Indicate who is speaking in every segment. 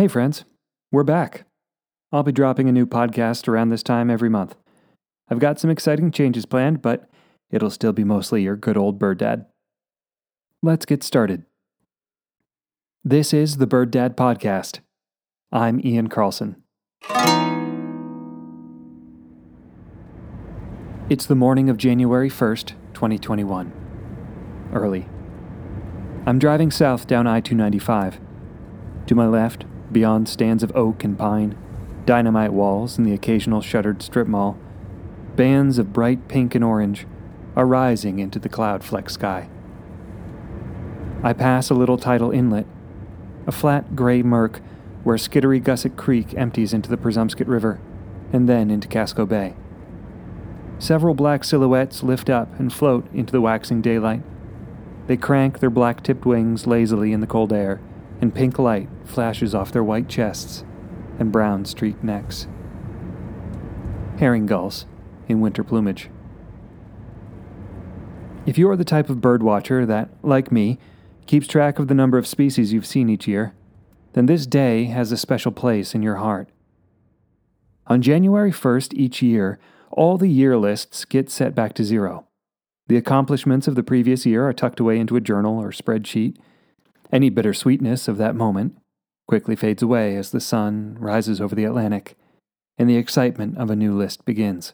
Speaker 1: Hey, friends, we're back. I'll be dropping a new podcast around this time every month. I've got some exciting changes planned, but it'll still be mostly your good old Bird Dad. Let's get started. This is the Bird Dad Podcast. I'm Ian Carlsen. It's the morning of January 1st, 2021. Early. I'm driving south down I 295. To my left, beyond stands of oak and pine, dynamite walls, and the occasional shuttered strip mall, bands of bright pink and orange are rising into the cloud flecked sky. I pass a little tidal inlet, a flat gray murk where Skitterygusset Creek empties into the Presumpscot River and then into Casco Bay. Several black silhouettes lift up and float into the waxing daylight. They crank their black tipped wings lazily in the cold air, and pink light flashes off their white chests and brown streaked necks. Herring gulls in winter plumage. If you are the type of bird watcher that, like me, keeps track of the number of species you've seen each year, then this day has a special place in your heart. On January 1st each year, all the year lists get set back to zero. The accomplishments of the previous year are tucked away into a journal or spreadsheet. Any bittersweetness of that moment quickly fades away as the sun rises over the Atlantic and the excitement of a new list begins.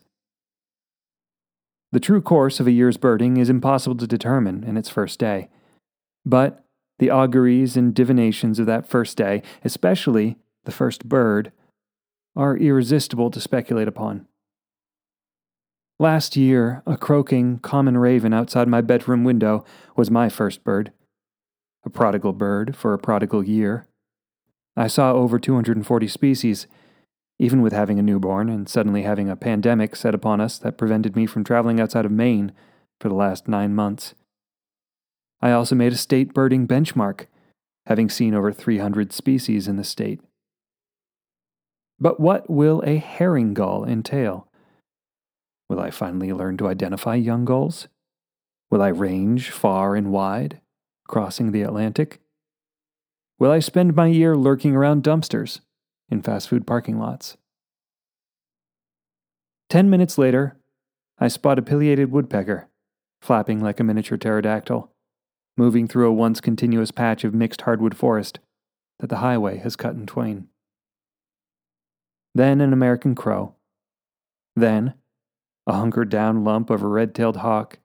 Speaker 1: The true course of a year's birding is impossible to determine in its first day. But the auguries and divinations of that first day, especially the first bird, are irresistible to speculate upon. Last year, a croaking common raven outside my bedroom window was my first bird. A prodigal bird for a prodigal year. I saw over 240 species, even with having a newborn and suddenly having a pandemic set upon us that prevented me from traveling outside of Maine for the last nine months. I also made a state birding benchmark, having seen over 300 species in the state. But what will a herring gull entail? Will I finally learn to identify young gulls? Will I range far and wide, crossing the Atlantic? Will I spend my year lurking around dumpsters in fast food parking lots? Ten minutes later, I spot a pileated woodpecker, flapping like a miniature pterodactyl, moving through a once continuous patch of mixed hardwood forest that the highway has cut in twain. Then an American crow. Then a hunkered down lump of a red tailed hawk,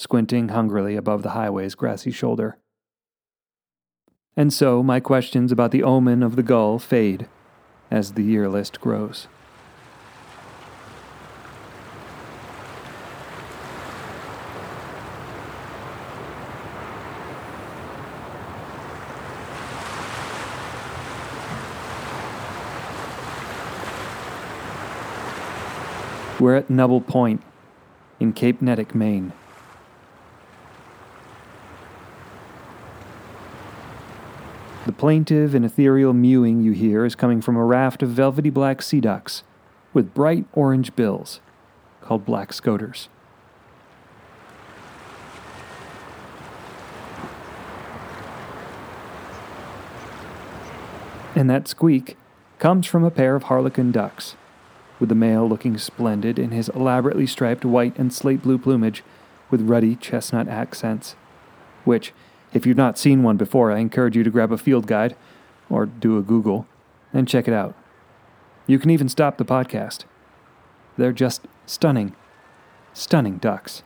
Speaker 1: squinting hungrily above the highway's grassy shoulder. And so my questions about the omen of the gull fade as the year list grows. We're at Nubble Point in Cape Neddick, Maine. The plaintive and ethereal mewing you hear is coming from a raft of velvety black sea ducks with bright orange bills called black scoters. And that squeak comes from a pair of harlequin ducks, with the male looking splendid in his elaborately striped white and slate blue plumage with ruddy chestnut accents, which, if you've not seen one before, I encourage you to grab a field guide or do a Google and check it out. You can even stop the podcast. They're just stunning, stunning ducks.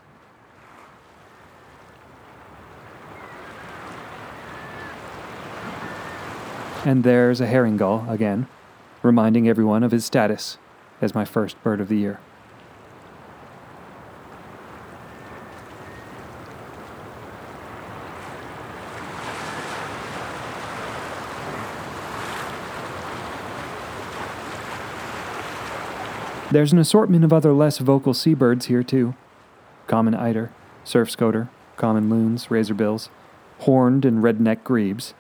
Speaker 1: And there's a herring gull again, reminding everyone of his status as my first bird of the year. There's an assortment of other less vocal seabirds here, too common eider, surf scoter, common loons, razorbills, horned and red-necked grebes.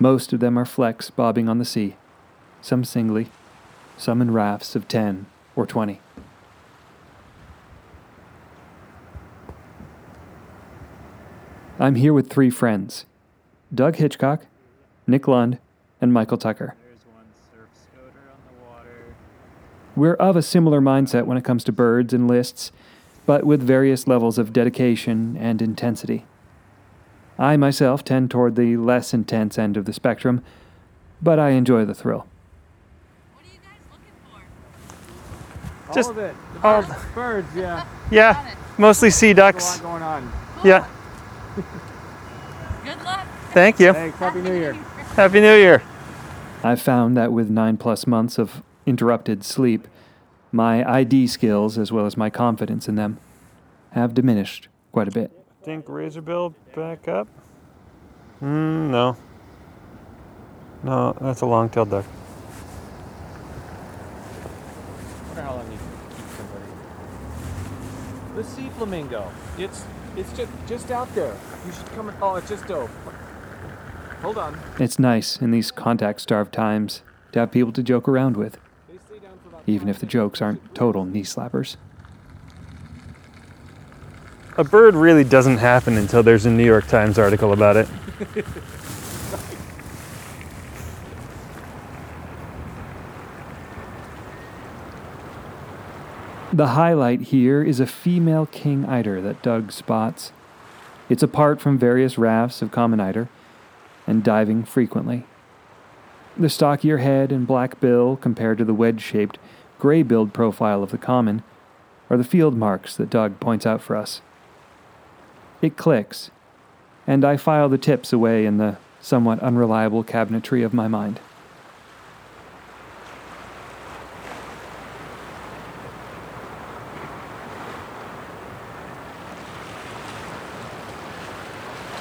Speaker 1: Most of them are flecks bobbing on the sea, some singly, some in rafts of 10 or 20. I'm here with three friends Doug Hitchcox, Nick Lund, and Michael Tucker. We're of a similar mindset when it comes to birds and lists, but with various levels of dedication and intensity. I myself tend toward the less intense end of the spectrum, but I enjoy the thrill.
Speaker 2: What are you guys looking for?
Speaker 1: Just
Speaker 3: all of it. The
Speaker 1: all-
Speaker 3: birds, birds, yeah.
Speaker 1: Yeah, mostly sea
Speaker 3: There's a
Speaker 1: ducks.
Speaker 3: lot going on.
Speaker 1: Yeah,
Speaker 2: Good luck.
Speaker 1: thank you.
Speaker 3: Thanks. Happy New Year.
Speaker 1: Happy New Year. I've found that with nine plus months of interrupted sleep, my ID skills, as well as my confidence in them, have diminished quite a bit.
Speaker 4: Think razorbill back up? Mm, no. No, that's a long-tailed duck.
Speaker 3: wonder how long you keep somebody. The sea flamingo. It's it's just just out there. You should come and oh it's just dope. Hold on.
Speaker 1: It's nice in these contact starved times to have people to joke around with,
Speaker 3: They stay down for about
Speaker 1: even if the jokes aren't total knee slappers.
Speaker 4: A bird really doesn't happen until there's a New York Times article about it.
Speaker 1: The highlight here is a female king eider that Doug spots. It's apart from various rafts of common eider and diving frequently. The stockier head and black bill, compared to the wedge shaped, gray billed profile of the common, are the field marks that Doug points out for us. It clicks, and I file the tips away in the somewhat unreliable cabinetry of my mind.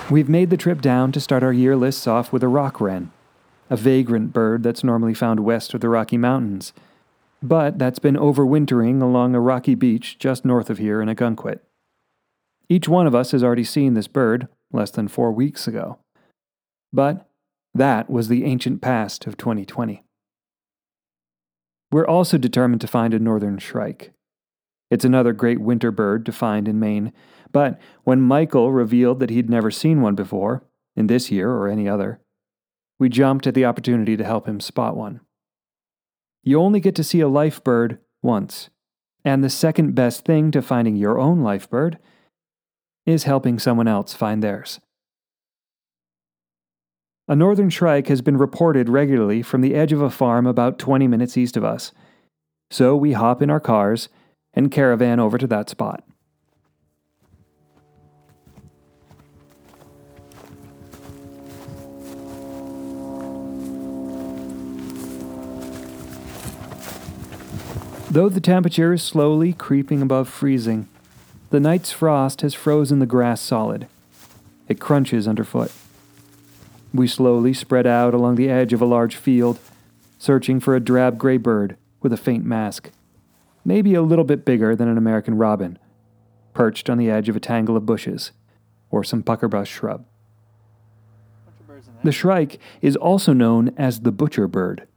Speaker 1: We've made the trip down to start our year lists off with a rock wren, a vagrant bird that's normally found west of the Rocky Mountains, but that's been overwintering along a rocky beach just north of here in Ogunquit. Each one of us has already seen this bird less than four weeks ago. But that was the ancient past of 2020. We're also determined to find a northern shrike. It's another great winter bird to find in Maine, but when Michael revealed that he'd never seen one before, in this year or any other, we jumped at the opportunity to help him spot one. You only get to see a life bird once, and the second best thing to finding your own life bird is helping someone else find theirs. A northern shrike has been reported regularly from the edge of a farm about 20 minutes east of us, so we hop in our cars and caravan over to that spot. Though the temperature is slowly creeping above freezing, the night's frost has frozen the grass solid. It crunches underfoot. We slowly spread out along the edge of a large field, searching for a drab gray bird with a faint mask, maybe a little bit bigger than an American robin, perched on the edge of a tangle of bushes or some puckerbrush shrub. The shrike is also known as the butcher bird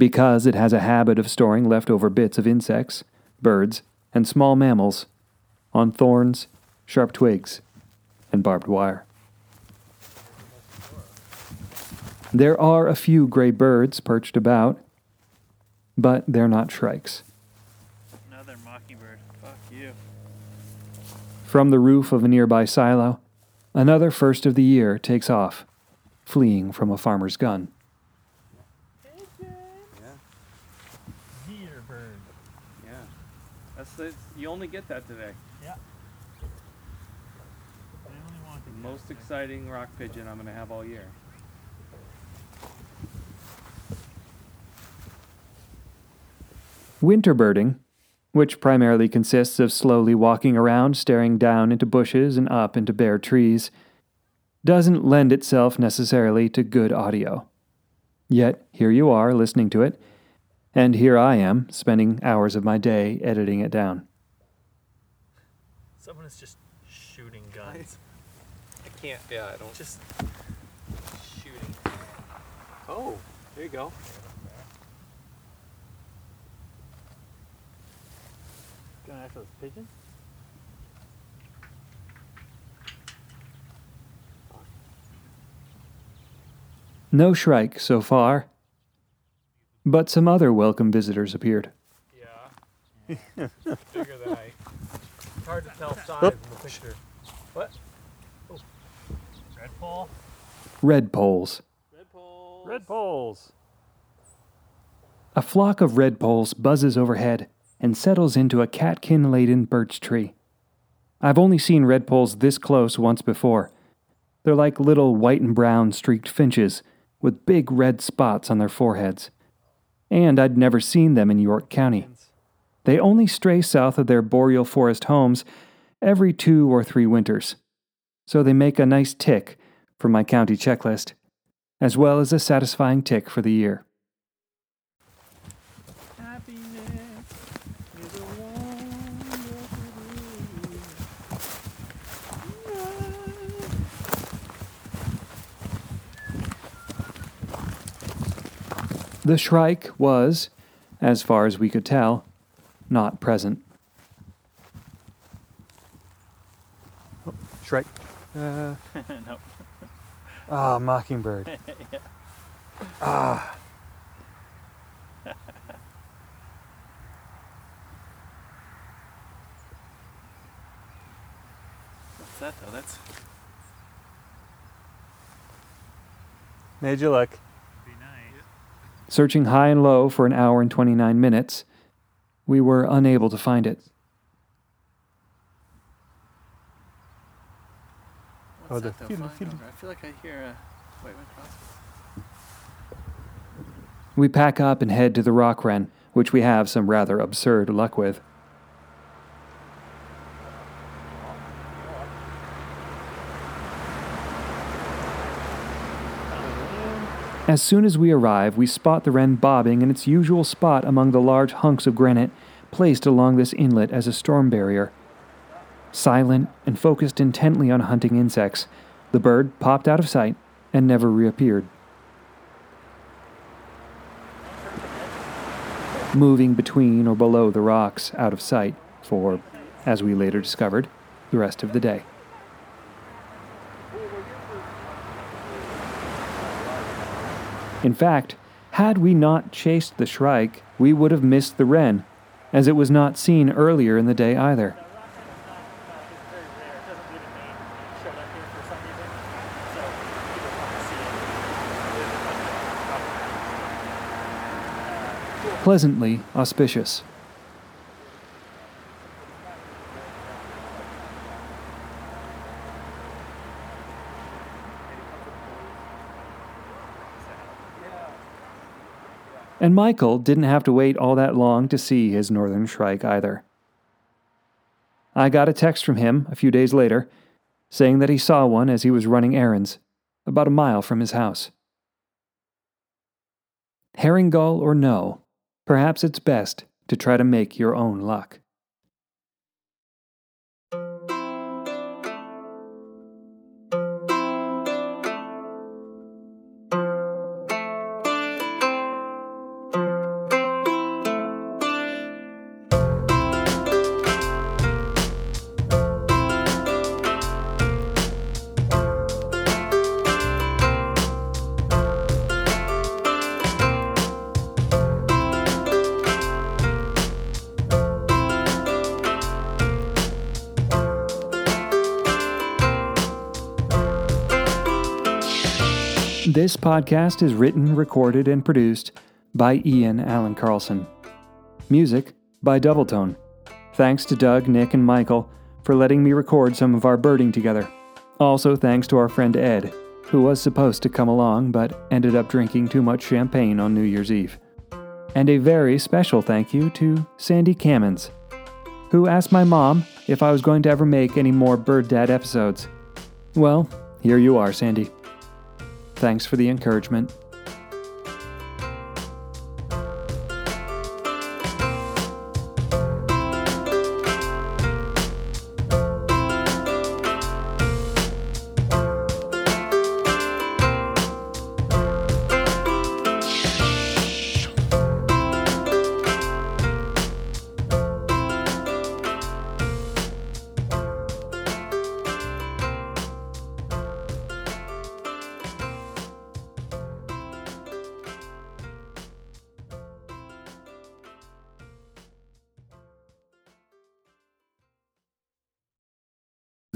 Speaker 1: because it has a habit of storing leftover bits of insects, birds, and small mammals on thorns, sharp twigs, and barbed wire. There are a few gray birds perched about, but they're not shrikes.
Speaker 4: Another mockingbird. Fuck you.
Speaker 1: From the roof of a nearby silo, another first of the year takes off, fleeing from a farmer's gun.
Speaker 4: Deer bird.
Speaker 3: Yeah. That's the, you only get that today.
Speaker 4: Yeah. I only want
Speaker 3: The most exciting rock pigeon I'm gonna have all year.
Speaker 1: Winter birding, which primarily consists of slowly walking around staring down into bushes and up into bare trees, doesn't lend itself necessarily to good audio. Yet here you are listening to it, and here I am spending hours of my day editing it down.
Speaker 5: Someone is just shooting guns.
Speaker 3: I can't. Yeah, I don't.
Speaker 5: Just shooting.
Speaker 3: Oh, there you go.
Speaker 5: Going after those pigeons?
Speaker 1: No shrike so far, but some other welcome visitors appeared.
Speaker 5: Yeah.
Speaker 3: bigger than I. It's hard to tell size in the picture. What?
Speaker 5: Redpoll.
Speaker 1: Red poles.
Speaker 5: Redpoll.
Speaker 4: Red poles.
Speaker 1: A flock of redpolls buzzes overhead and settles into a catkin laden birch tree. I've only seen redpolls this close once before. They're like little white and brown streaked finches with big red spots on their foreheads. And I'd never seen them in York County. They only stray south of their boreal forest homes every two or three winters. So they make a nice tick for my county checklist, as well as a satisfying tick for the year.
Speaker 5: Happiness is a wonderful
Speaker 1: The Shrike was, as far as we could tell, not present.
Speaker 4: Oh, Shrike. Uh,
Speaker 5: no.
Speaker 4: ah, mockingbird. Ah.
Speaker 5: What's that though? That's
Speaker 4: Made you look.
Speaker 5: Be nice.
Speaker 1: Searching high and low for an hour and 29 minutes, we were unable to find it.
Speaker 5: What's
Speaker 4: Oh, the
Speaker 5: that though?
Speaker 4: feel- feel-
Speaker 5: I feel like I hear a white winged.
Speaker 1: We pack up and head to the rock wren, which we have some rather absurd luck with. As soon as we arrive, we spot the wren bobbing in its usual spot among the large hunks of granite placed along this inlet as a storm barrier. Silent and focused intently on hunting insects, the bird popped out of sight and never reappeared. moving between or below the rocks out of sight for, as we later discovered, the rest of the day. In fact, had we not chased the shrike, we would have missed the wren, as it was not seen earlier in the day either. Pleasantly auspicious. And Michael didn't have to wait all that long to see his northern shrike either. I got a text from him a few days later saying that he saw one as he was running errands about a mile from his house. Herring gull or no, perhaps it's best to try to make your own luck. This podcast is written, recorded, and produced by Ian Allen Carlsen. Music by Doubletone. Thanks to Doug, Nick, and Michael for letting me record some of our birding together. Also, thanks to our friend Ed, who was supposed to come along but ended up drinking too much champagne on New Year's Eve. And a very special thank you to Sandy Cammons, who asked my mom if I was going to ever make any more Bird Dad episodes. Well, here you are, Sandy. Thanks for the encouragement.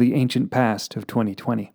Speaker 1: The ancient past of 2020.